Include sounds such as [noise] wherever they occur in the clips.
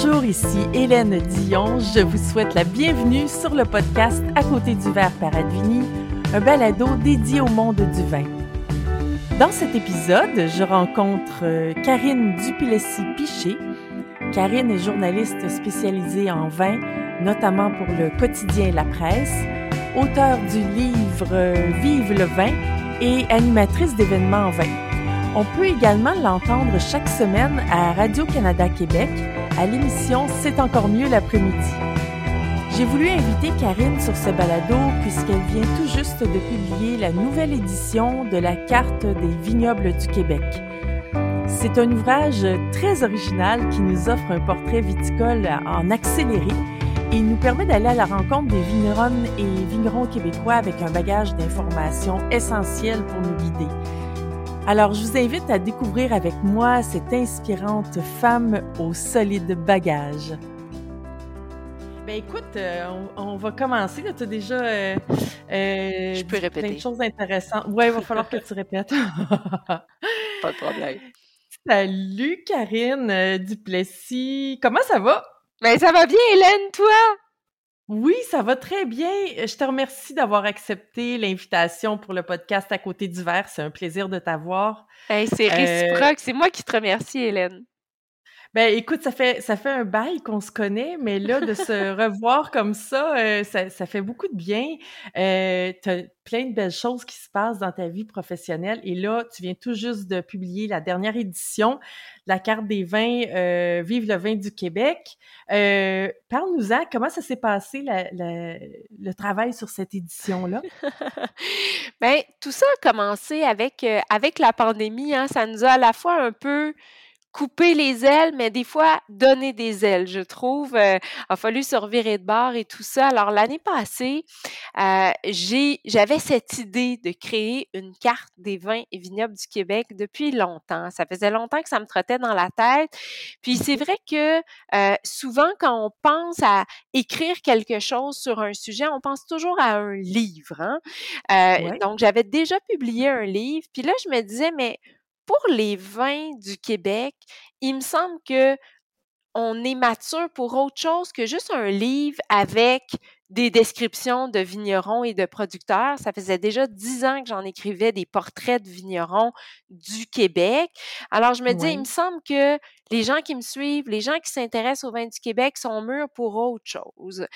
Bonjour, ici Hélène Dion. Je vous souhaite la bienvenue sur le podcast À côté du verre par Advini, un balado dédié au monde du vin. Dans cet épisode, je rencontre euh, Karine Duplessis-Piché. Karine est journaliste spécialisée en vin, notamment pour le quotidien La Presse, auteure du livre euh, Vive le vin et animatrice d'événements en vin. On peut également l'entendre chaque semaine à Radio-Canada Québec à l'émission C'est encore mieux l'après-midi. J'ai voulu inviter Karine sur ce balado puisqu'elle vient tout juste de publier la nouvelle édition de la carte des vignobles du Québec. C'est un ouvrage très original qui nous offre un portrait viticole en accéléré et nous permet d'aller à la rencontre des vigneronnes et vignerons québécois avec un bagage d'informations essentielles pour nous guider. Alors, je vous invite à découvrir avec moi cette inspirante femme au solide bagage. Ben écoute, euh, on, va commencer. Tu as déjà euh, euh, je peux répéter. plein de choses intéressantes. Oui, il va falloir que tu répètes. [laughs] Pas de problème. Salut Karine Duplessis. Comment ça va? Ben ça va bien, Hélène, toi? Oui, ça va très bien. Je te remercie d'avoir accepté l'invitation pour le podcast À côté du verre. C'est un plaisir de t'avoir. c'est euh, réciproque. C'est moi qui te remercie, Hélène. Ben écoute, ça fait ça fait un bail qu'on se connaît, mais là de se [laughs] revoir comme ça, euh, ça, ça, fait beaucoup de bien. Euh, tu as plein de belles choses qui se passent dans ta vie professionnelle et là, tu viens tout juste de publier la dernière édition de la carte des vins euh, Vive le vin du Québec. Euh, Parle-nous-en, comment ça s'est passé le travail sur cette édition-là? [laughs] ben tout ça a commencé avec, avec la pandémie. Hein, ça nous a à la fois un peu couper les ailes, mais des fois donner des ailes, je trouve. Euh, a fallu se revirer de bord et tout ça. Alors l'année passée, euh, j'avais cette idée de créer une carte des vins et vignobles du Québec depuis longtemps. Ça faisait longtemps que ça me trottait dans la tête. Puis c'est vrai que euh, souvent quand on pense à écrire quelque chose sur un sujet, on pense toujours à un livre. Hein. Donc j'avais déjà publié un livre. Puis là je me disais mais pour les vins du Québec, il me semble que on est mature pour autre chose que juste un livre avec des descriptions de vignerons et de producteurs. Ça faisait déjà dix ans que j'en écrivais des portraits de vignerons du Québec. Alors, je me dis, il me semble que les gens qui me suivent, les gens qui s'intéressent au vin du Québec sont mûrs pour autre chose.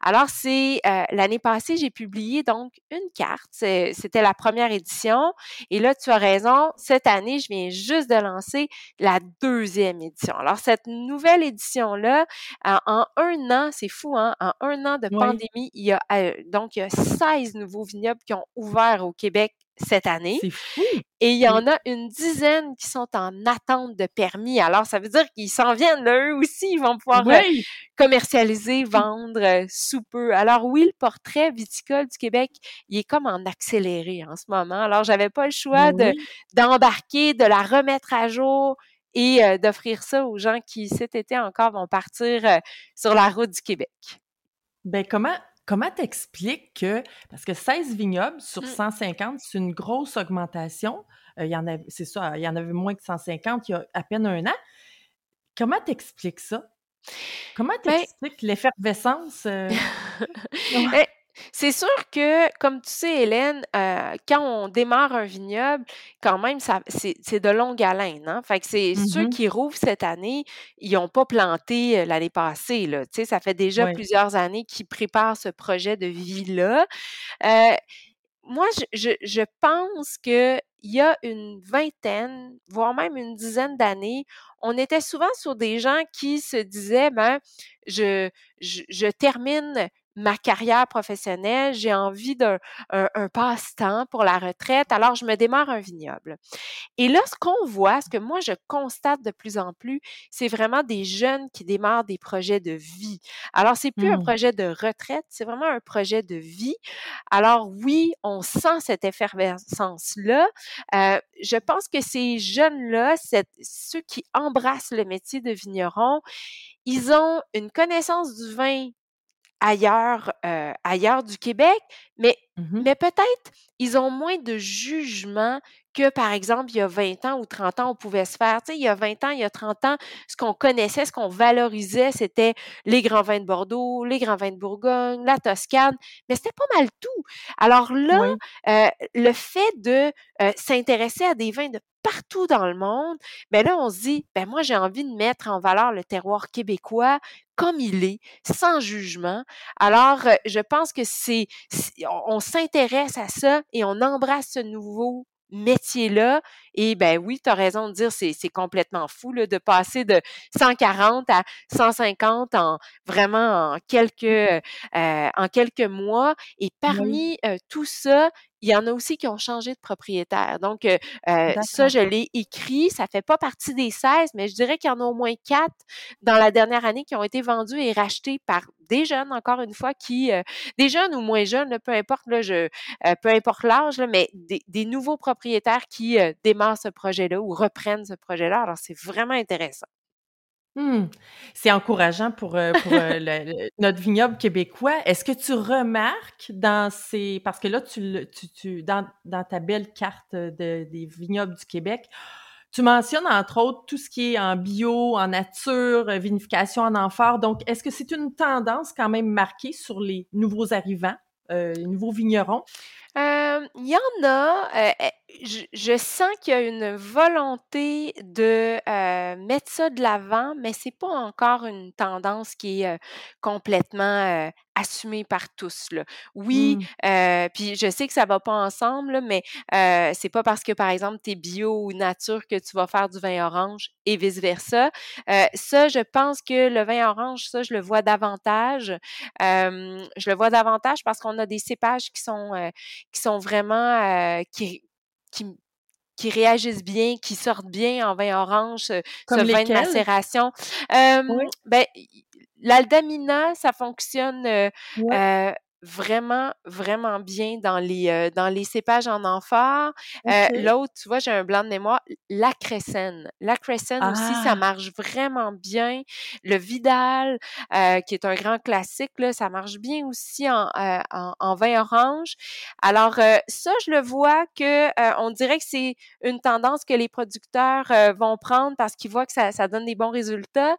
Alors, c'est euh, l'année passée, j'ai publié donc une carte. C'était la première édition. Et là, tu as raison, cette année, je viens juste de lancer la deuxième édition. Alors, cette nouvelle édition-là, en un an, c'est fou, hein? En un an de pandémie, il y a euh, donc il y a 16 nouveaux vignobles qui ont ouvert au Québec cette année. C'est fou! Et il y en a une dizaine qui sont en attente de permis. Alors, ça veut dire qu'ils s'en viennent, là, eux aussi, ils vont pouvoir euh, commercialiser, vendre euh, sous peu. Alors, oui, le portrait viticole du Québec, il est comme en accéléré en ce moment. Alors, j'avais pas le choix de, d'embarquer, de la remettre à jour et euh, d'offrir ça aux gens qui, cet été encore, vont partir sur la route du Québec. Ben, comment, Comment t'expliques que, parce que 16 vignobles sur 150, mmh. c'est une grosse augmentation. Euh, il y en avait, c'est ça, il y en avait moins que 150 il y a à peine un an. Comment t'expliques ça? Comment ben t'expliques l'effervescence? Euh? [laughs] C'est sûr que, comme tu sais, Hélène, euh, quand on démarre un vignoble, quand même, ça, c'est, de longue haleine. Hein? Fait que c'est ceux mmh qui rouvrent cette année, ils n'ont pas planté euh, l'année passée. Là. Tu sais, ça fait déjà plusieurs années qu'ils préparent ce projet de vie-là. Euh, moi, je, je, pense qu'il y a une vingtaine, voire même une dizaine d'années, on était souvent sur des gens qui se disaient, ben, je, je, je termine ma carrière professionnelle, j'ai envie d'un un, passe-temps pour la retraite, alors je me démarre un vignoble. Et là, ce qu'on voit, ce que moi je constate de plus en plus, c'est vraiment des jeunes qui démarrent des projets de vie. Alors, c'est plus un mmh. projet de retraite, c'est vraiment un projet de vie. Alors oui, on sent cette effervescence-là. Euh, je pense que ces jeunes-là, ceux qui embrassent le métier de vigneron, ils ont une connaissance du vin ailleurs, euh, ailleurs du Québec, mais Mmh mais peut-être ils ont moins de jugement que, par exemple, il y a 20 ans ou 30 ans, on pouvait se faire. Tu sais, il y a 20 ans, il y a 30 ans, ce qu'on connaissait, ce qu'on valorisait, c'était les grands vins de Bordeaux, les grands vins de Bourgogne, la Toscane, mais c'était pas mal tout. Alors là, Oui, euh, le fait de euh, s'intéresser à des vins de partout dans le monde, ben là, on se dit, ben moi, j'ai envie de mettre en valeur le terroir québécois comme il est, sans jugement. Alors, euh, je pense que c'est, on s'intéresse à ça et on embrasse ce nouveau métier-là. Et ben oui, tu as raison de dire, c'est, c'est complètement fou là, de passer de 140 à 150 en vraiment en quelques, euh, en quelques mois. Et parmi euh, tout ça, il y en a aussi qui ont changé de propriétaire. Donc, euh, ça, je l'ai écrit. Ça fait pas partie des 16, mais je dirais qu'il y en a au moins quatre dans la dernière année qui ont été vendus et rachetés par des jeunes, encore une fois, qui, euh, des jeunes ou moins jeunes, là, peu importe, là, je, euh, peu importe l'âge, mais des, des nouveaux propriétaires qui euh, démarrent ce projet-là ou reprennent ce projet-là. Alors, c'est vraiment intéressant. Mmh. C'est encourageant pour, le le notre vignoble québécois. Est-ce que tu remarques dans ces parce que là, dans ta belle carte, de des vignobles du Québec, tu mentionnes entre autres tout ce qui est en bio, en nature, heu, vinification en amphore. Donc, est-ce que c'est une tendance quand même marquée sur les nouveaux arrivants, les nouveaux vignerons? Hem, il y en a, heu, eh, je sens qu'il y a une volonté de, heu, mettre ça de l'avant, mais c'est pas encore une tendance qui est, complètement, heu, assumée par tous, là. Oui, Mmh. heu, puis je sais que ça va pas ensemble, là, mais, heu, c'est pas parce que, par exemple, tu es bio ou nature que tu vas faire du vin orange et vice versa. Heu, ça, je pense que le vin orange, ça, je le vois davantage. Je le vois davantage parce qu'on a des cépages qui sont, heu qui sont vraiment, qui qui réagissent bien, qui sortent bien en vin orange, ce vin de macération. Oui, ben, l'Aldamina, ça fonctionne, ouais, heu, vraiment, vraiment bien dans les, heu, dans les cépages en amphore. OK. l'autre, tu vois, j'ai un blanc de mémoire, la Crescène. La Crescène aussi, ça Ah! marche vraiment bien. Le Vidal, heu, qui est un grand classique, là, ça marche bien aussi en, heu, en en vin orange. Alors, heu, ça, je le vois que, heu, on dirait que c'est une tendance que les producteurs, vont prendre parce qu'ils voient que ça ça donne des bons résultats.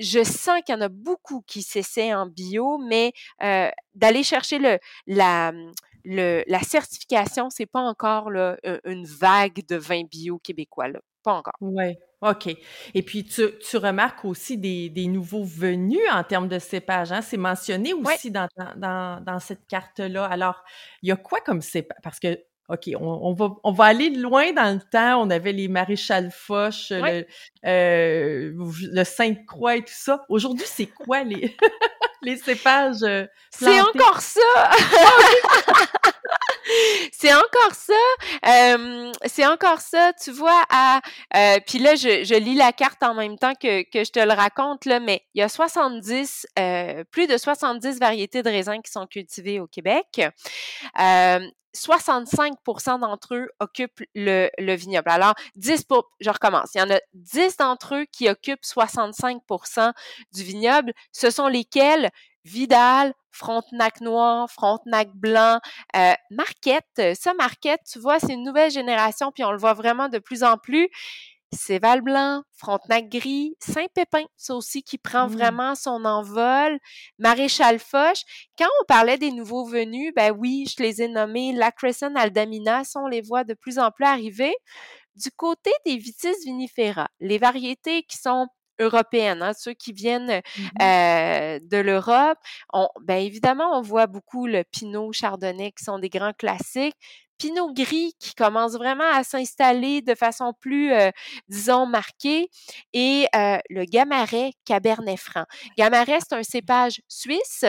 Je sens qu'il y en a beaucoup qui s'essaient en bio, mais, heu, d'aller chercher le la, le la certification, c'est pas encore là, une vague de vins bio québécois, là, pas encore. Ouais, OK et puis tu tu remarques aussi des des nouveaux venus en termes de cépage, hein? C'est mentionné aussi dans dans dans dans cette carte-là. Alors, il y a quoi comme cépa parce que OK, on on va on va aller loin dans le temps. On avait les maréchal Foch, Ouais, le, Sainte-Croix et tout ça. Aujourd'hui, c'est quoi les [laughs] les cépages, heu, [laughs] c'est encore ça! C'est encore ça, c'est encore ça, tu vois? À, heu, puis là, je je lis la carte en même temps que que je te le raconte, là, mais il y a 70, heu, plus de 70 variétés de raisins qui sont cultivées au Québec. Hem, 65% d'entre eux occupent le le vignoble. Alors 10 pour je recommence, il y en a 10 d'entre eux qui occupent 65% du vignoble. Ce sont lesquels? Vidal, Frontenac noir, Frontenac blanc, heu, Marquette. Ça, Marquette, tu vois, c'est une nouvelle génération, puis on le voit vraiment de plus en plus. Céval blanc, Frontenac gris, Saint-Pépin, ça aussi qui prend Mmh. vraiment son envol. Maréchal Foch. Quand on parlait des nouveaux venus, ben oui, je les ai nommés. La Crescent Aldamina, ça, on les voit de plus en plus arriver. Du côté des Vitis vinifera, les variétés qui sont européennes, hein, ceux qui viennent Mmh euh, de l'Europe, on, ben évidemment, on voit beaucoup le Pinot, Chardonnay qui sont des grands classiques. Pinot gris qui commence vraiment à s'installer de façon plus, euh, disons, marquée, et euh, le Gamaret Cabernet Franc. Gamaret, c'est un cépage suisse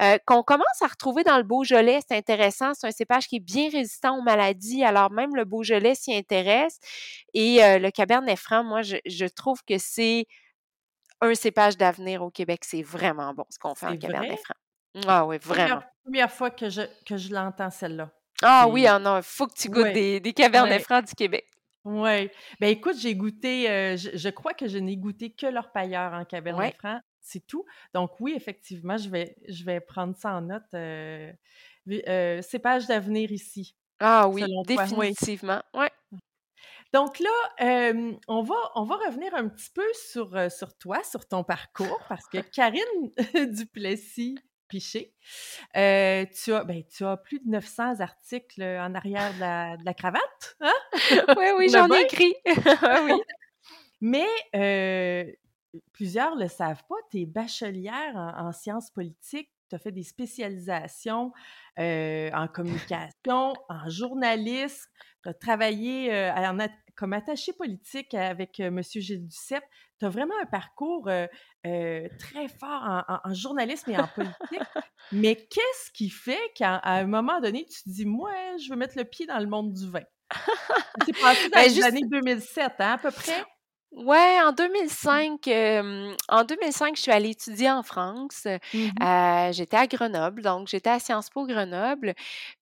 euh, qu'on commence à retrouver dans le Beaujolais. C'est intéressant, c'est un cépage qui est bien résistant aux maladies, alors même le Beaujolais s'y intéresse. Et le Cabernet Franc, moi, je, je trouve que c'est un cépage d'avenir au Québec. C'est vraiment bon ce qu'on fait en C'est? Cabernet Franc. Ah oui, vraiment. Première première fois que je que je l'entends celle-là. Ah oui, C'est ah non, il faut que tu goûtes ouais, des, des Cabernets ouais, Francs du Québec. ouais. Ben, écoute, j'ai goûté, heu, je je crois que je n'ai goûté que leur pailleur en Cabernet Ouais. Franc, c'est tout. Donc oui, effectivement, je vais je vais prendre ça en note, euh, cépage d'avenir ici. Ah oui, définitivement. Ouais. Donc là, on, va, on va revenir un petit peu sur, sur toi, sur ton parcours, parce que [laughs] Karine [laughs] Duplessis Piché, tu, as, ben, tu as plus de 900 articles en arrière de la, de la cravate. Hein? [laughs] oui, oui, j'en ai écrit. [laughs] oui. [laughs] Mais plusieurs ne le savent pas, tu es bachelière en, sciences politiques, tu as fait des spécialisations en communication, en journalisme, tu as travaillé comme attaché politique avec M. Gilles Duceppe. Tu as vraiment un parcours très fort en, journalisme et en politique. Mais qu'est-ce qui fait qu'à un moment donné, tu te dis, moi, je veux mettre le pied dans le monde du vin? C'est passé dans ben, les années 2007, hein, à peu près? Ouais, en 2005, en 2005, je suis allée étudier en France. Mmh euh, j'étais à Grenoble, donc j'étais à Sciences Po Grenoble.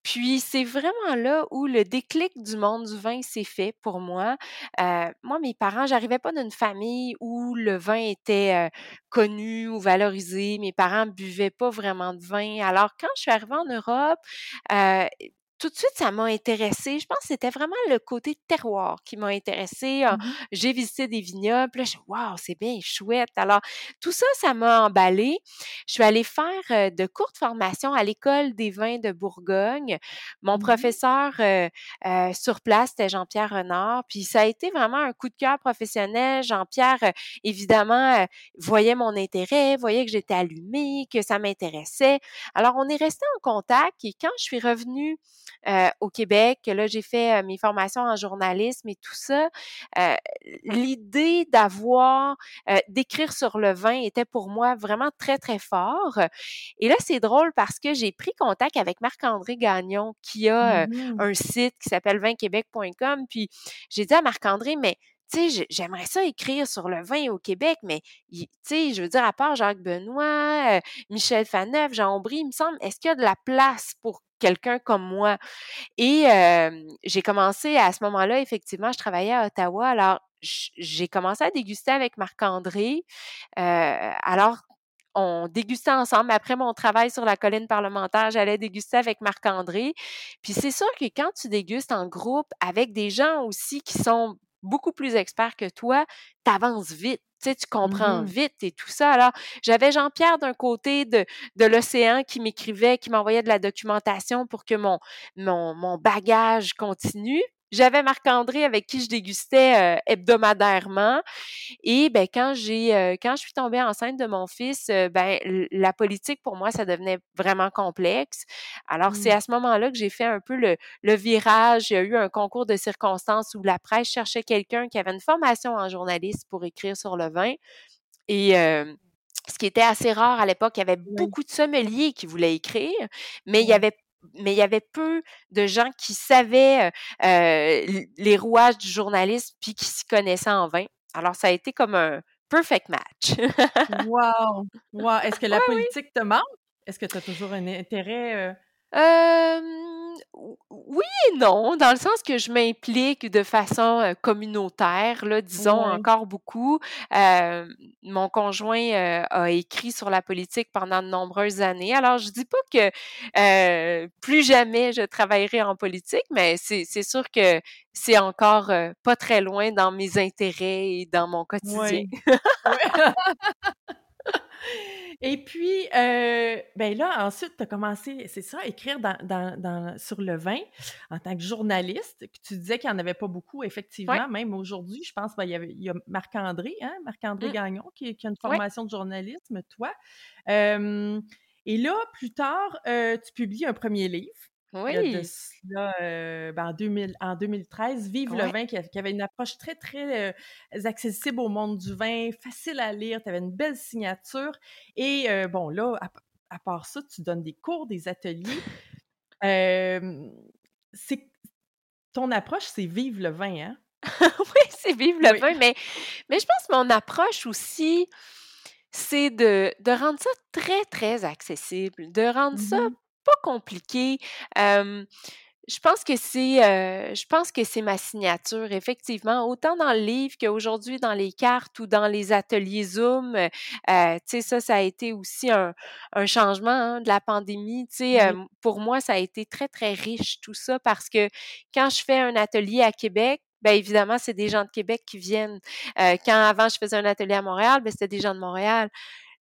Puis c'est vraiment là où le déclic du monde du vin s'est fait pour moi. Euh, moi, mes parents, j'arrivais pas d'une famille où le vin était euh, connu ou valorisé. Mes parents buvaient pas vraiment de vin. Alors quand je suis arrivée en Europe, tout de suite, ça m'a intéressée. Je pense que c'était vraiment le côté terroir qui m'a intéressée. Mmh j'ai visité des vignobles. Là, je waouh, c'est bien chouette. Alors, tout ça, ça m'a emballée. Je suis allée faire de courtes formations à l'école des vins de Bourgogne. Mon mmh professeur sur place, c'était Jean-Pierre Renard. Puis ça a été vraiment un coup de cœur professionnel. Jean-Pierre, évidemment, voyait mon intérêt, voyait que j'étais allumée, que ça m'intéressait. Alors, on est resté en contact et quand je suis revenue euh, au Québec. Là, j'ai fait euh, mes formations en journalisme et tout ça. Euh, l'idée d'avoir, d'écrire sur le vin était pour moi vraiment très, très fort. Et là, c'est drôle parce que j'ai pris contact avec Marc-André Gagnon qui a mmh un site qui s'appelle vinquebec.com. Puis j'ai dit à Marc-André, mais tu sais, j'aimerais ça écrire sur le vin au Québec, mais, tu sais, je veux dire, à part Jacques Benoît, Michel Faneuf, Jean Aubry, il me semble, est-ce qu'il y a de la place pour quelqu'un comme moi. Et j'ai commencé à ce moment-là, effectivement, je travaillais à Ottawa. Alors, j'ai commencé à déguster avec Marc-André. alors, on dégustait ensemble. Après mon travail sur la colline parlementaire, j'allais déguster avec Marc-André. Puis c'est sûr que quand tu dégustes en groupe avec des gens aussi qui sont beaucoup plus experts que toi, tu avances vite sais, tu comprends mmh vite et tout ça. Alors, j'avais Jean-Pierre d'un côté de, de l'océan qui m'écrivait, qui m'envoyait de la documentation pour que mon, mon, mon bagage continue. J'avais Marc-André avec qui je dégustais euh, hebdomadairement. Et ben quand j'ai euh, quand je suis tombée enceinte de mon fils, euh, ben la politique pour moi ça devenait vraiment complexe. Alors c'est mmh. à ce moment-là que j'ai fait un peu le, le virage. Il y a eu un concours de circonstances où la presse cherchait quelqu'un qui avait une formation en journaliste pour écrire sur le vin. Et ce qui était assez rare à l'époque, il y avait beaucoup de sommeliers qui voulaient écrire, mais il y avait mais il y avait peu de gens qui savaient les rouages du journalisme puis qui s'y connaissaient en vin. Alors, ça a été comme un perfect match. wow! wow. Est-ce que [laughs] la politique te manque? Est-ce que tu as toujours un intérêt? Oui et non, dans le sens que je m'implique de façon communautaire, là, disons encore beaucoup. mon conjoint a écrit sur la politique pendant de nombreuses années. Alors, je dis pas que plus jamais je travaillerai en politique, mais c'est sûr que c'est encore pas très loin dans mes intérêts et dans mon quotidien. [laughs] [laughs] Et puis, euh, ben là, ensuite, tu as commencé, c'est ça, à écrire dans, sur le vin en tant que journaliste. Tu disais qu'il n'y en avait pas beaucoup, effectivement. Même aujourd'hui, je pense qu'il y, y, a Marc-André, hein, Marc-André mmh. Gagnon, qui, a une formation de journalisme, toi. et là, plus tard, euh, tu publies un premier livre. Oui. Euh, ben, en, 2000, en 2013, Vive le vin, qui, avait une approche très, très euh, accessible au monde du vin, facile à lire, tu avais une belle signature. Et euh, bon, là, à, part ça, tu donnes des cours, des ateliers. c'est ton approche, c'est Vive le vin, hein? [laughs] oui, c'est Vive le vin, mais, mais je pense que mon approche aussi, c'est de, de rendre ça très, très accessible, de rendre ça mmh pas compliqué. Je pense que c'est, euh, je pense que c'est ma signature, effectivement, autant dans le livre qu'aujourd'hui dans les cartes ou dans les ateliers Zoom. Euh, tu sais, ça, ça a été aussi un, un changement hein, de la pandémie. Tu sais, euh, pour moi, ça a été très, très riche tout ça parce que quand je fais un atelier à Québec, Bien évidemment, c'est des gens de Québec qui viennent. Quand avant je faisais un atelier à Montréal, ben, c'était des gens de Montréal.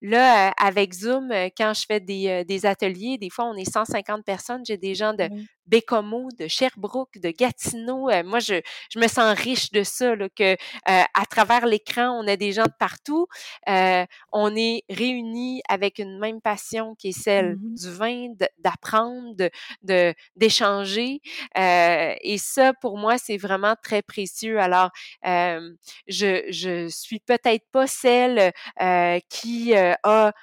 Là, euh, avec Zoom, euh, quand je fais des, euh, des, ateliers, des fois, on est 150 personnes. J'ai des gens de Bécomo, de Sherbrooke, de Gatineau. moi, je, je me sens riche de ça, là, que à travers l'écran, on a des gens de partout. on est réunis avec une même passion qui est celle mmh du vin, d'apprendre, de, d'échanger. et ça, pour moi, c'est vraiment très précieux. Alors, je, je suis peut-être pas celle qui a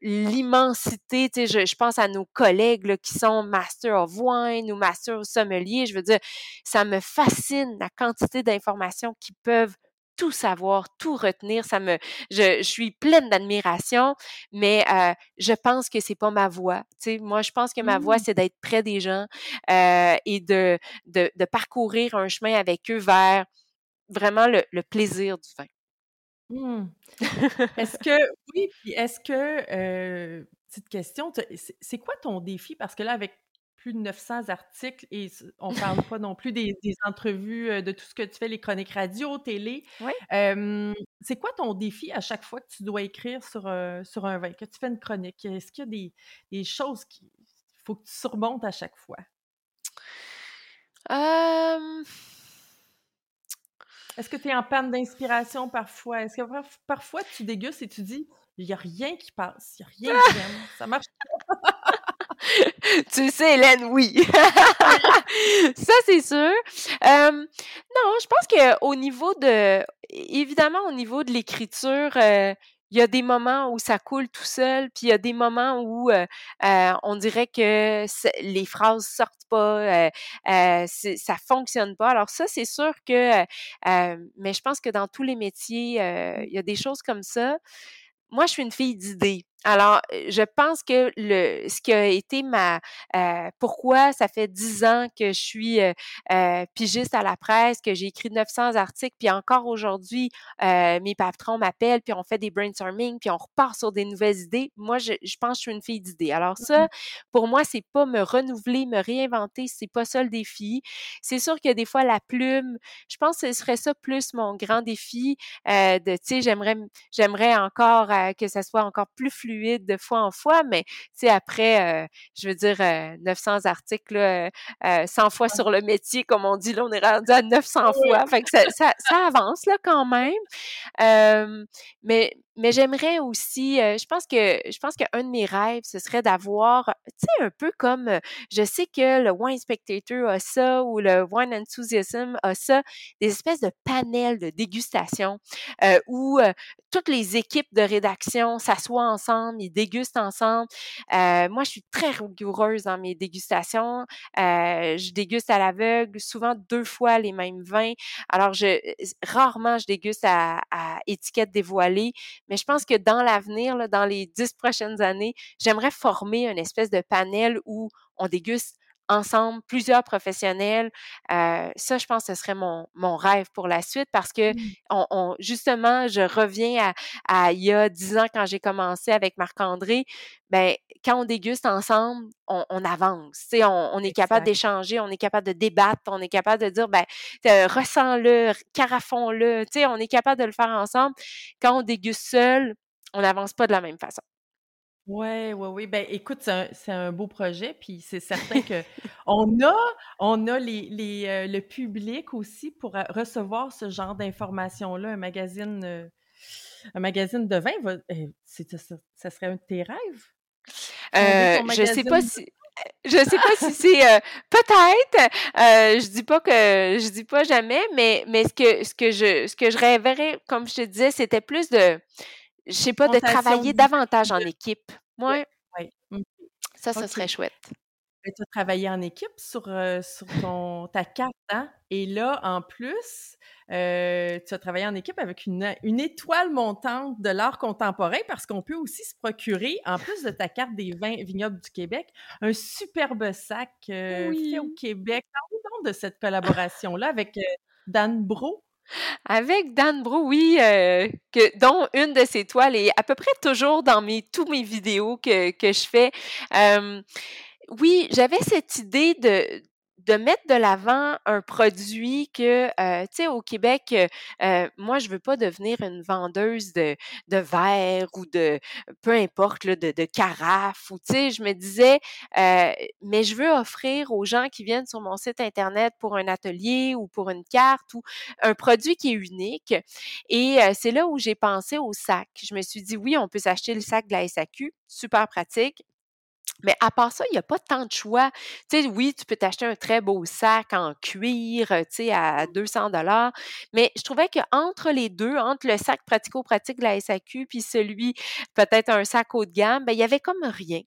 l'immensité, tu sais, je, pense à nos collègues qui sont Master of Wine ou Master of Sommelier, je veux dire, ça me fascine la quantité d'informations qu'ils peuvent tout savoir, tout retenir. Ça me, je, suis pleine d'admiration, mais euh, je pense que c'est pas ma voix. Tu sais, moi, je pense que ma voix, mmh. c'est d'être près des gens euh, et de, de, parcourir un chemin avec eux vers vraiment le, le plaisir du vin. Mmh. Est-ce [laughs] que oui, puis est-ce que, petite question, c'est quoi ton défi? Parce que là, avec plus de 900 articles et on parle pas non plus des entrevues, de tout ce que tu fais, les chroniques radio, télé. Oui. c'est quoi ton défi à chaque fois que tu dois écrire sur, sur un vin, que tu fais une chronique? Est-ce qu'il y a des des choses qu'il faut que tu surmontes à chaque fois? Est-ce que tu es en panne d'inspiration parfois? Est-ce que parfois tu dégustes et tu dis il n'y a rien qui passe, il n'y a rien qui [laughs] vient, ça marche pas? [laughs] tu sais, Hélène, oui. [laughs] ça, c'est sûr. non, je pense qu'au niveau de, évidemment, au niveau de l'écriture, euh, il y a des moments où ça coule tout seul, puis il y a des moments où euh, euh, on dirait que les phrases sortent pas, euh, euh, ça fonctionne pas. Alors ça, c'est sûr que, mais je pense que dans tous les métiers, il y a des choses comme ça. Moi, je suis une fille d'idées. Alors, je pense que le ce qui a été ma pourquoi ça fait dix ans que je suis pigiste à la presse, que j'ai écrit 900 articles, puis encore aujourd'hui, mes patrons m'appellent, puis on fait des brainstorming, puis on repart sur des nouvelles idées. Moi, je, je pense que je suis une fille d'idées. Alors ça, mmh pour moi, c'est pas me renouveler, me réinventer, c'est pas ça le défi. C'est sûr que des fois la plume, je pense que ce serait ça plus mon grand défi de, tu sais, j'aimerais, j'aimerais encore que ça soit encore plus fluide de fois en fois, mais tu après, euh, je veux dire, 900 euh, articles, 100 euh, fois sur le métier, comme on dit, là, on est rendu à 900 fois. Fait que ça, ça, avance, là, quand même. mais mais j'aimerais aussi, euh, je pense que je pense qu'un de mes rêves, ce serait d'avoir, tu sais, un peu comme, euh, je sais que le Wine Spectator a ça ou le Wine Enthusiasm a ça, des espèces de panels de dégustation euh, où toutes les équipes de rédaction s'assoient ensemble, ils dégustent ensemble. moi, je suis très rigoureuse dans mes dégustations. je déguste à l'aveugle, souvent deux fois les mêmes vins. Alors, je rarement je déguste à, à étiquette dévoilée, mais je pense que dans l'avenir, dans les dix prochaines années, j'aimerais former une espèce de panel où on déguste ensemble, plusieurs professionnels. Euh, ça, je pense que ce serait mon, mon rêve pour la suite parce que mmh. on, justement, je reviens à, à, il y a dix ans quand j'ai commencé avec Marc-André. Ben, quand on déguste ensemble, on, on avance. On, on est capable d'échanger, on est capable de débattre, on est capable de dire, ben, ressens-le, carafons-le. On est capable de le faire ensemble. Quand on déguste seul, on n'avance pas de la même façon. Oui, oui, oui. Ben, écoute, c'est un, beau projet, puis c'est certain que on a, on a les, les, euh, le public aussi pour euh, recevoir ce genre d'informations-là. Un magazine, euh, un magazine de vin, ça, serait un de tes rêves? je sais pas si. Je sais pas si c'est peut-être. je dis pas que je dis pas jamais, mais mais ce que ce que je ce que je rêverais, comme je te disais, c'était plus de je sais pas, de travailler davantage en équipe. Moi, oui. Mmh. Ça, ce serait chouette. ben, tu as travaillé en équipe sur, sur ton ta carte, hein? Et là, en plus, tu as travaillé en équipe avec une, une étoile montante de l'art contemporain parce qu'on peut aussi se procurer, en plus de ta carte des vins vignobles du Québec, un superbe sac fait au Québec. De cette collaboration-là avec Dan Bro. Avec Dan Bro, oui, que, dont une de ses toiles est à peu près toujours dans tous mes vidéos que, que je fais. oui, j'avais cette idée de, de mettre de l'avant un produit que, euh, tu sais, au Québec, euh, euh, moi, je veux pas devenir une vendeuse de, de verre ou de, peu importe, là, de, de carafe ou, tu sais, je me disais, mais je veux offrir aux gens qui viennent sur mon site Internet pour un atelier ou pour une carte ou un produit qui est unique. Et c'est là où j'ai pensé au sac. Je me suis dit, oui, on peut s'acheter le sac de la SAQ, super pratique. Mais à part ça, il n'y a pas tant de choix. Tu sais, oui, tu peux t'acheter un très beau sac en cuir, tu sais, à 200 dollars. Mais je trouvais qu'entre les deux, entre le sac pratico-pratique de la SAQ puis celui, peut-être un sac haut de gamme, ben, il y avait comme rien.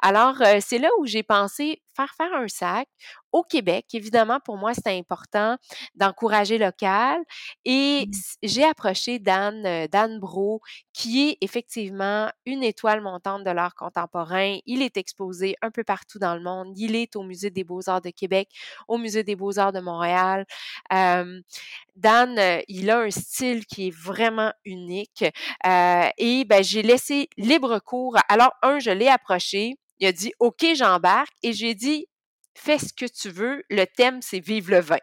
Alors, euh, c'est là où j'ai pensé faire faire un sac au Québec. Évidemment, pour moi, c'était important d'encourager local. Et mmh. j'ai approché Dan, euh, Dan Bro, qui est effectivement une étoile montante de l'art contemporain. Il est exposé un peu partout dans le monde. Il est au Musée des beaux-arts de Québec, au Musée des beaux-arts de Montréal. Dan, euh, il a un style qui est vraiment unique. Euh, et ben, j'ai laissé libre cours. Alors, un, je l'ai approché. Il a dit OK, j'embarque. Et j'ai dit fais ce que tu veux. Le thème, c'est Vive le vin.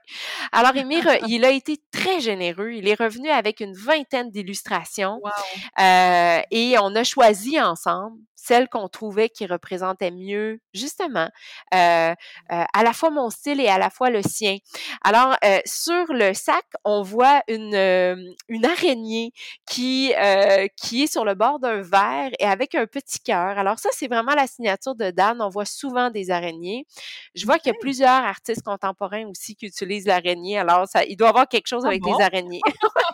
Alors, Émir, [laughs] il a été très généreux. Il est revenu avec une vingtaine d'illustrations. Euh, et on a choisi ensemble celle qu'on trouvait qui représentait mieux, justement, euh, euh, à la fois mon style et à la fois le sien. Alors, sur le sac, on voit une, une araignée qui, qui est sur le bord d'un verre et avec un petit cœur. Alors, ça, c'est vraiment la signature de Dan. On voit souvent des araignées. Je vois qu'il y a plusieurs artistes contemporains aussi qui utilisent l'araignée. Alors, ça, il doit y avoir quelque chose ah avec des araignées. [laughs]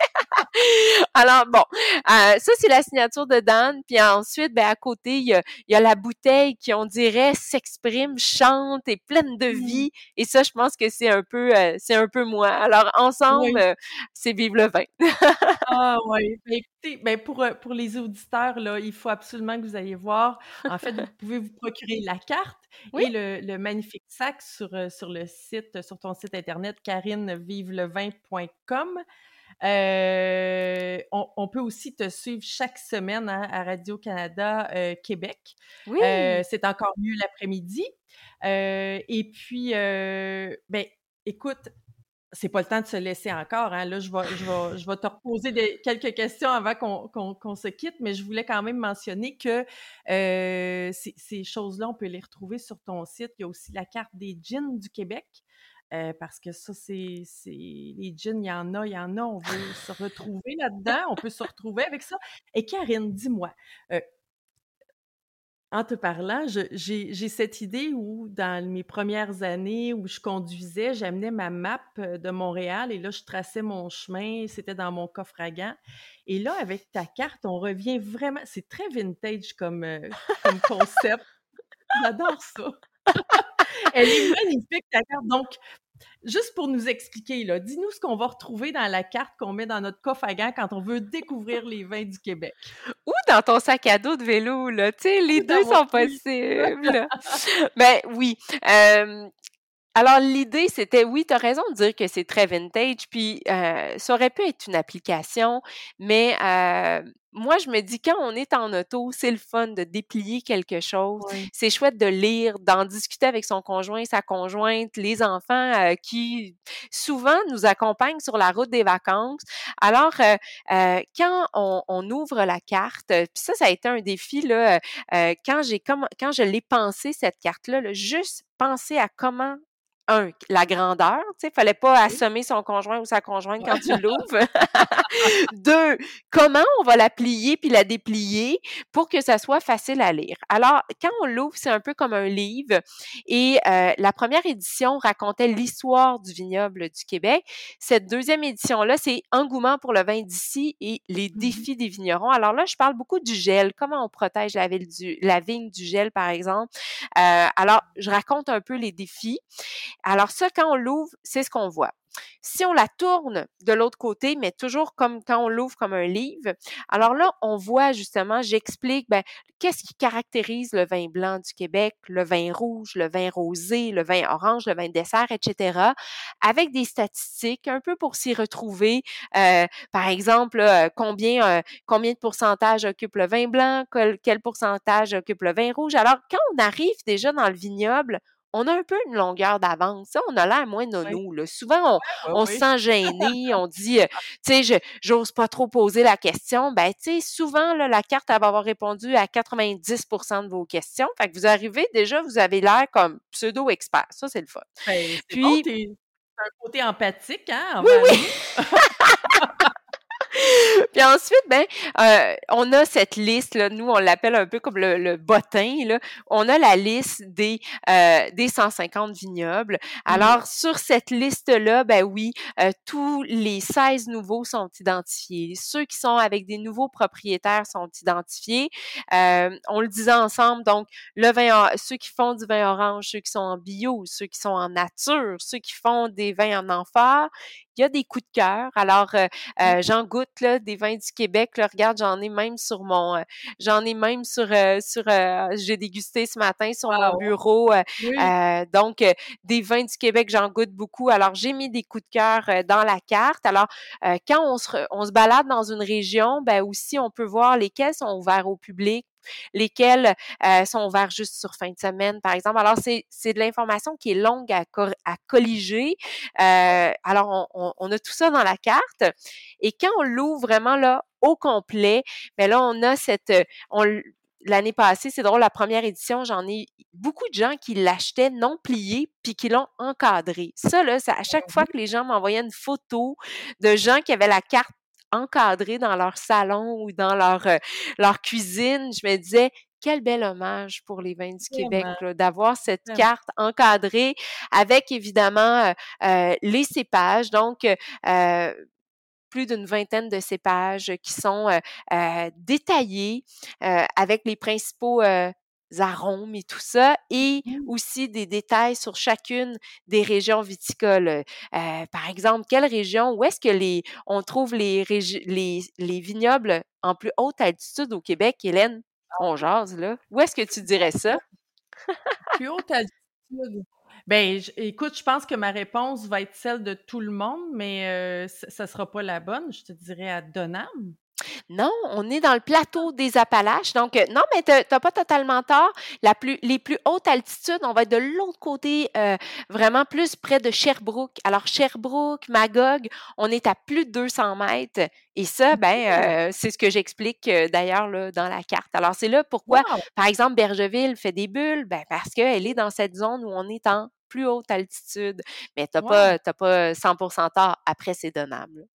[laughs] Alors, bon, euh, ça, c'est la signature de Dan. Puis ensuite, ben, à côté, il y a, y a la bouteille qui, on dirait, s'exprime, chante, est pleine de mmh. vie. Et ça, je pense que c'est un peu, euh, c'est un peu moi. Alors, ensemble, euh, c'est Vive le vin. [laughs] ah oui. Ben, écoutez, ben, pour, pour les auditeurs, là, il faut absolument que vous ayez voir. En fait, vous pouvez vous procurer la carte et le, le, magnifique sac sur, sur le site, sur ton site internet, carinevivlevin.com. Euh, on, peut aussi te suivre chaque semaine hein, à Radio-Canada euh, Québec. Oui. Euh, c'est encore mieux l'après-midi. et puis, ben, écoute, c'est pas le temps de se laisser encore. Hein. Là, je vais, je, je vais te reposer des, quelques questions avant qu'on se quitte, mais je voulais quand même mentionner que ces, ces choses-là, on peut les retrouver sur ton site. Il y a aussi la carte des jeans du Québec. Euh, parce que ça, c'est, les jeans, il y en a, il y en a, on veut se retrouver là-dedans, on peut se retrouver avec ça. Et Karine, dis-moi, euh, en te parlant, j'ai, cette idée où, dans mes premières années où je conduisais, j'amenais ma map euh, de Montréal et là, je traçais mon chemin, c'était dans mon coffre à gants. Et là, avec ta carte, on revient vraiment, c'est très vintage comme, comme concept. J'adore ça. Elle est magnifique, ta carte. Donc, juste pour nous expliquer, là, dis-nous ce qu'on va retrouver dans la carte qu'on met dans notre coffre à gants quand on veut découvrir les vins du Québec. Ou dans ton sac à dos de vélo, là. Tu sais, les deux sont possibles. ben oui. Euh, alors, l'idée, c'était, oui, tu as raison de dire que c'est très vintage, puis euh, ça aurait pu être une application, mais euh, moi, je me dis, quand on est en auto, c'est le fun de déplier quelque chose. C'est chouette de lire, d'en discuter avec son conjoint, sa conjointe, les enfants euh, qui souvent nous accompagnent sur la route des vacances. Alors, quand on, ouvre la carte, puis ça, ça a été un défi, là, quand j'ai quand je l'ai pensé, cette carte-là, là, juste penser à comment un, la grandeur, tu sais, fallait pas assommer son conjoint ou sa conjointe quand tu [laughs] l'ouvres. [laughs] Deux, comment on va la plier puis la déplier pour que ça soit facile à lire? Alors, quand on l'ouvre, c'est un peu comme un livre et euh, la première édition racontait l'histoire du vignoble du Québec. Cette deuxième édition-là, c'est Engouement pour le vin d'ici et les mmh défis des vignerons. Alors là, je parle beaucoup du gel, comment on protège la, du, la vigne du gel, par exemple? Euh, alors, je raconte un peu les défis. Alors ça, quand on l'ouvre, c'est ce qu'on voit. Si on la tourne de l'autre côté, mais toujours comme quand on l'ouvre comme un livre, alors là, on voit justement, j'explique, ben, qu'est-ce qui caractérise le vin blanc du Québec, le vin rouge, le vin rosé, le vin orange, le vin dessert, etc., avec des statistiques un peu pour s'y retrouver. Euh, par exemple, euh, combien, euh, combien de pourcentage occupe le vin blanc, quel, quel pourcentage occupe le vin rouge. Alors, quand on arrive déjà dans le vignoble, on a un peu une longueur d'avance. On a l'air moins nono. Là. Souvent, on, se sent gêné, on dit, euh, [laughs] tu sais, j'ose pas trop poser la question. Ben, tu sais, souvent, là, la carte, elle va avoir répondu à 90% de vos questions. Fait que vous arrivez, déjà, vous avez l'air comme pseudo-expert. Ça, c'est le fun. Ben, Puis, un côté empathique, hein? Oui, oui. [laughs] [laughs] Puis ensuite, ben, euh, on a cette liste, là, nous, on l'appelle un peu comme le, le bottin, là. On a la liste des, euh, des 150 vignobles. Mmh Alors, sur cette liste-là, ben oui, euh, tous les 16 nouveaux sont identifiés. Ceux qui sont avec des nouveaux propriétaires sont identifiés. on le disait ensemble, donc, le vin, ceux qui font du vin orange, ceux qui sont en bio, ceux qui sont en nature, ceux qui font des vins en amphore, il y a des coups de cœur. Alors, euh, mmh. euh, j'en goûte là, des vins du Québec. Là, regarde, j'en ai même sur mon, euh, j'en ai même sur, sur, j'ai dégusté ce matin sur mon bureau. donc, des vins du Québec, j'en goûte beaucoup. Alors, j'ai mis des coups de cœur dans la carte. Alors, quand on se, on se balade dans une région, ben aussi, on peut voir lesquels sont ouverts au public lesquels euh, sont ouverts juste sur fin de semaine, par exemple. Alors, c'est, de l'information qui est longue à, à colliger. Euh, alors, on, a tout ça dans la carte. Et quand on l'ouvre vraiment là au complet, mais ben là, on a cette... On, L'année passée, c'est drôle, la première édition, j'en ai beaucoup de gens qui l'achetaient non plié puis qui l'ont encadré. Ça, là, c'est à chaque fois que les gens m'envoyaient une photo de gens qui avaient la carte encadrés dans leur salon ou dans leur, euh, leur cuisine, je me disais, quel bel hommage pour les vins du Québec, d'avoir cette carte encadrée avec évidemment euh, euh, les cépages. Donc, plus d'une vingtaine de cépages qui sont détaillés avec les principaux arômes et tout ça, et mmh. aussi des détails sur chacune des régions viticoles. Euh, par exemple, quelle région, où est-ce que les, on trouve les, les, les vignobles en plus haute altitude au Québec, Hélène? On jase, là. Où est-ce que tu dirais ça? plus haute altitude. Ben, écoute, je pense que ma réponse va être celle de tout le monde, mais euh, ça ne sera pas la bonne. Je te dirais à Donham. Non, on est dans le plateau des Appalaches. Donc, euh, non, mais tu n'as pas totalement tort. La plus, les plus hautes altitudes, on va être de l'autre côté, euh, vraiment plus près de Sherbrooke. Alors, Sherbrooke, Magog, on est à plus de 200 mètres. Et ça, ben, euh, c'est ce que j'explique d'ailleurs dans la carte. Alors, c'est là pourquoi, par exemple, Bergeville fait des bulles, ben, parce qu'elle est dans cette zone où on est en plus haute altitude. Mais tu n'as pas, pas 100% tard. Après, c'est donnable.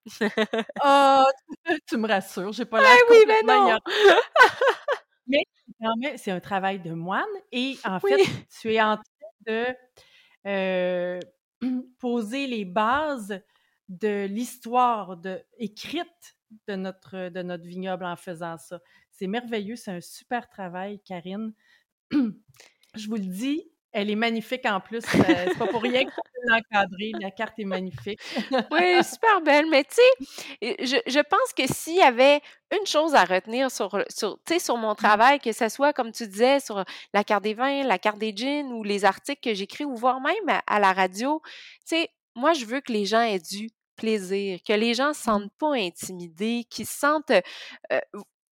oh, [laughs] tu me rassures. J'ai pas l'air oui, mais non. mais c'est un travail de moine. Et en [laughs] fait, tu es en train de [clears throat] poser les bases de l'histoire de, écrite de notre, de notre vignoble en faisant ça. C'est merveilleux, c'est un super travail, Karine. [clears throat] Je vous le dis, elle est magnifique en plus. Euh, c'est pas pour rien que tu l'encadrer. La carte est magnifique. [laughs] oui, super belle. Mais tu sais, je, je, pense que s'il y avait une chose à retenir sur, sur, sur mon mmh. travail, que ce soit, comme tu disais, sur la carte des vins, la carte des jeans ou les articles que j'écris ou voire même à, la radio, tu sais, moi, je veux que les gens aient du plaisir, que les gens ne se mmh. sentent pas intimidés, qu'ils se sentent. Euh,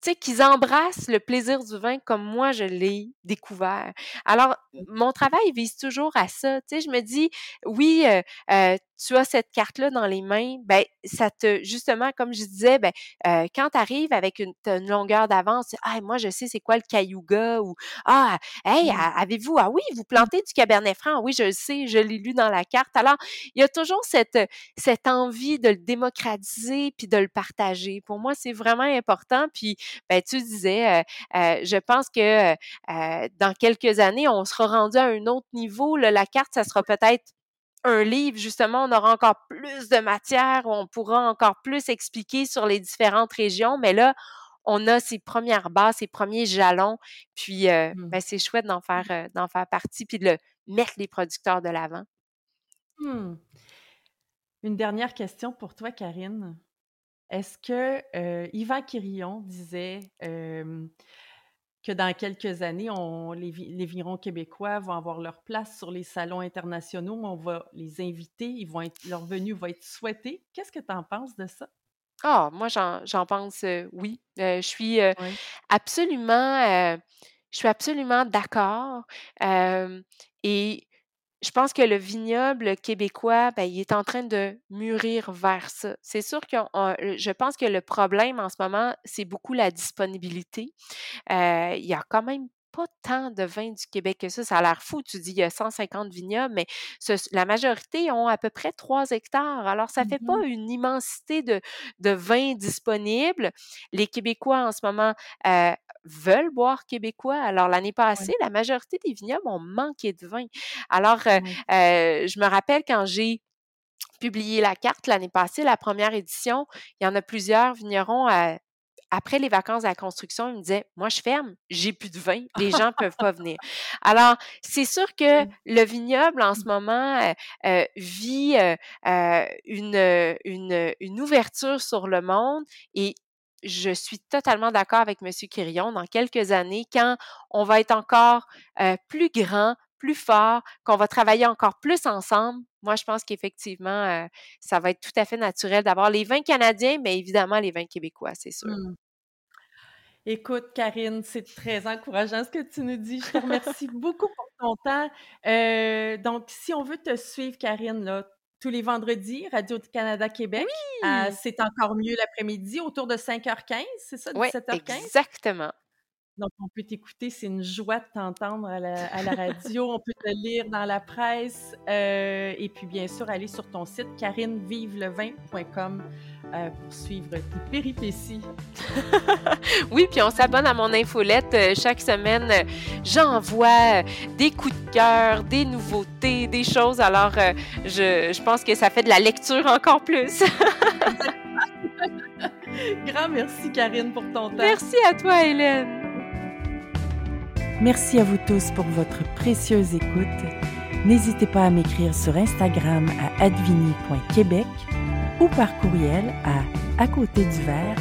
sais, qu'ils embrassent le plaisir du vin comme moi je l'ai découvert. Alors, mon travail vise toujours à ça. Tu sais, je me dis, oui, euh, euh, tu as cette carte-là dans les mains, ben ça te justement comme je disais, ben euh, quand tu arrives avec une, longueur d'avance, ah moi je sais c'est quoi le cayuga ou ah hey mmh. avez-vous ah oui vous plantez du cabernet franc, oui je le sais, je l'ai lu dans la carte. Alors il y a toujours cette cette envie de le démocratiser puis de le partager. Pour moi c'est vraiment important. Puis ben tu disais, euh, euh, je pense que dans quelques années on sera rendu à un autre niveau. la carte ça sera peut-être un livre, justement, on aura encore plus de matière, on pourra encore plus expliquer sur les différentes régions, mais là, on a ses premières bases, ses premiers jalons, puis euh, mmh. ben, c'est chouette d'en faire, euh, d'en faire partie, puis de le, mettre les producteurs de l'avant. Mmh. Une dernière question pour toi, Karine. Est-ce que euh, Yvan Quirillon disait que dans quelques années, on, les, les virons québécois vont avoir leur place sur les salons internationaux. On va les inviter, ils vont être, leur venue va être souhaitée. Qu'est-ce que tu en penses de ça? Ah, moi, j'en pense euh, oui. Je suis absolument, je suis absolument d'accord. et je pense que le vignoble québécois, ben, il est en train de mûrir vers ça. C'est sûr que je pense que le problème en ce moment, c'est beaucoup la disponibilité. il y a quand même pas tant de vins du Québec que ça. Ça a l'air fou. Tu dis, il y a 150 vignobles, mais la majorité ont à peu près 3 hectares. Alors, ça ne fait pas mmh une immensité de, de vins disponibles. Les Québécois, en ce moment, euh, veulent boire québécois. Alors, l'année passée, la majorité des vignobles ont manqué de vin. Alors, euh, euh, je me rappelle quand j'ai publié la carte l'année passée, la première édition, il y en a plusieurs vignerons à après les vacances à la construction, il me disait Moi, je ferme, j'ai plus de vin, [laughs] les gens peuvent pas venir. Alors, c'est sûr que le vignoble, en ce moment, euh, euh, vit euh, une, une, une ouverture sur le monde et je suis totalement d'accord avec M. Quirion. Dans quelques années, quand on va être encore plus grand, plus fort, qu'on va travailler encore plus ensemble, moi, je pense qu'effectivement, euh, ça va être tout à fait naturel d'avoir les vins canadiens, mais évidemment les vins québécois, c'est sûr. Mmh. Écoute, Karine, c'est très encourageant ce que tu nous dis. Je te remercie [laughs] beaucoup pour ton temps. Euh, donc, si on veut te suivre, Karine, là, tous les vendredis, Radio-Canada Québec, c'est encore mieux l'après-midi, autour de 5h15, c'est ça, 17h15? exactement. Donc, on peut t'écouter, c'est une joie de t'entendre à la, radio. on peut te lire dans la presse. Euh, et puis, bien sûr, aller sur ton site carinevivlevin.com euh, pour suivre tes péripéties. [laughs] oui, puis on s'abonne à mon infolette. Euh, chaque semaine, j'envoie des coups de cœur, des nouveautés, des choses. Alors, je, je pense que ça fait de la lecture encore plus. [laughs] Grand merci, Karine, pour ton [laughs] temps. Merci à toi, Hélène. Merci à vous tous pour votre précieuse écoute. N'hésitez pas à m'écrire sur Instagram à advini.québec ou par courriel à à côté du verre.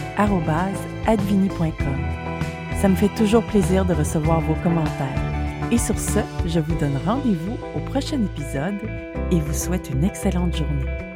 Ça me fait toujours plaisir de recevoir vos commentaires. Et sur ce, je vous donne rendez-vous au prochain épisode et vous souhaite une excellente journée.